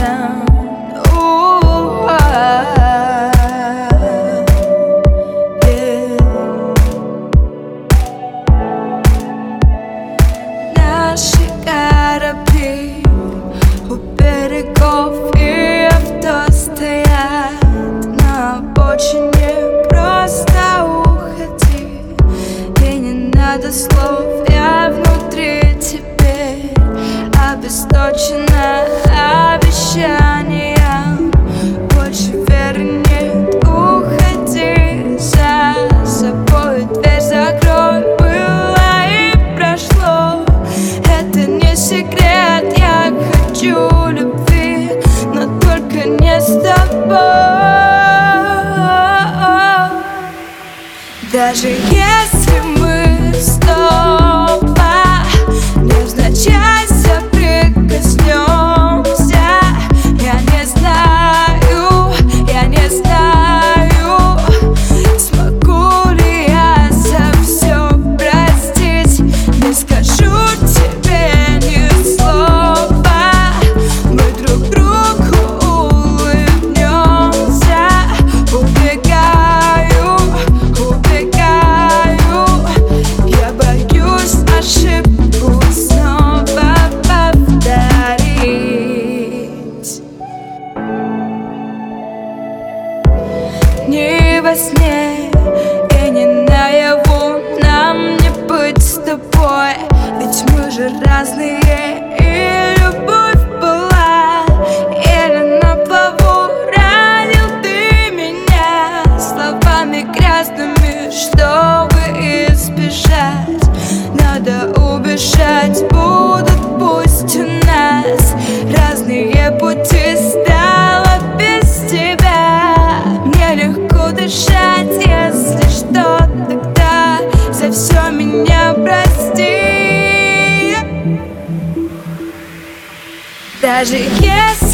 down. Ooh, I, yeah. Now she на обочине. Просто уходи, и не надо слов, я внутри теперь обесточена. Обещания. Больше веры нет, уходи за собой. Дверь закрой, было и прошло. Это не секрет, я хочу любви Но только не с тобой. Даже если во сне. все меня прости. Даже если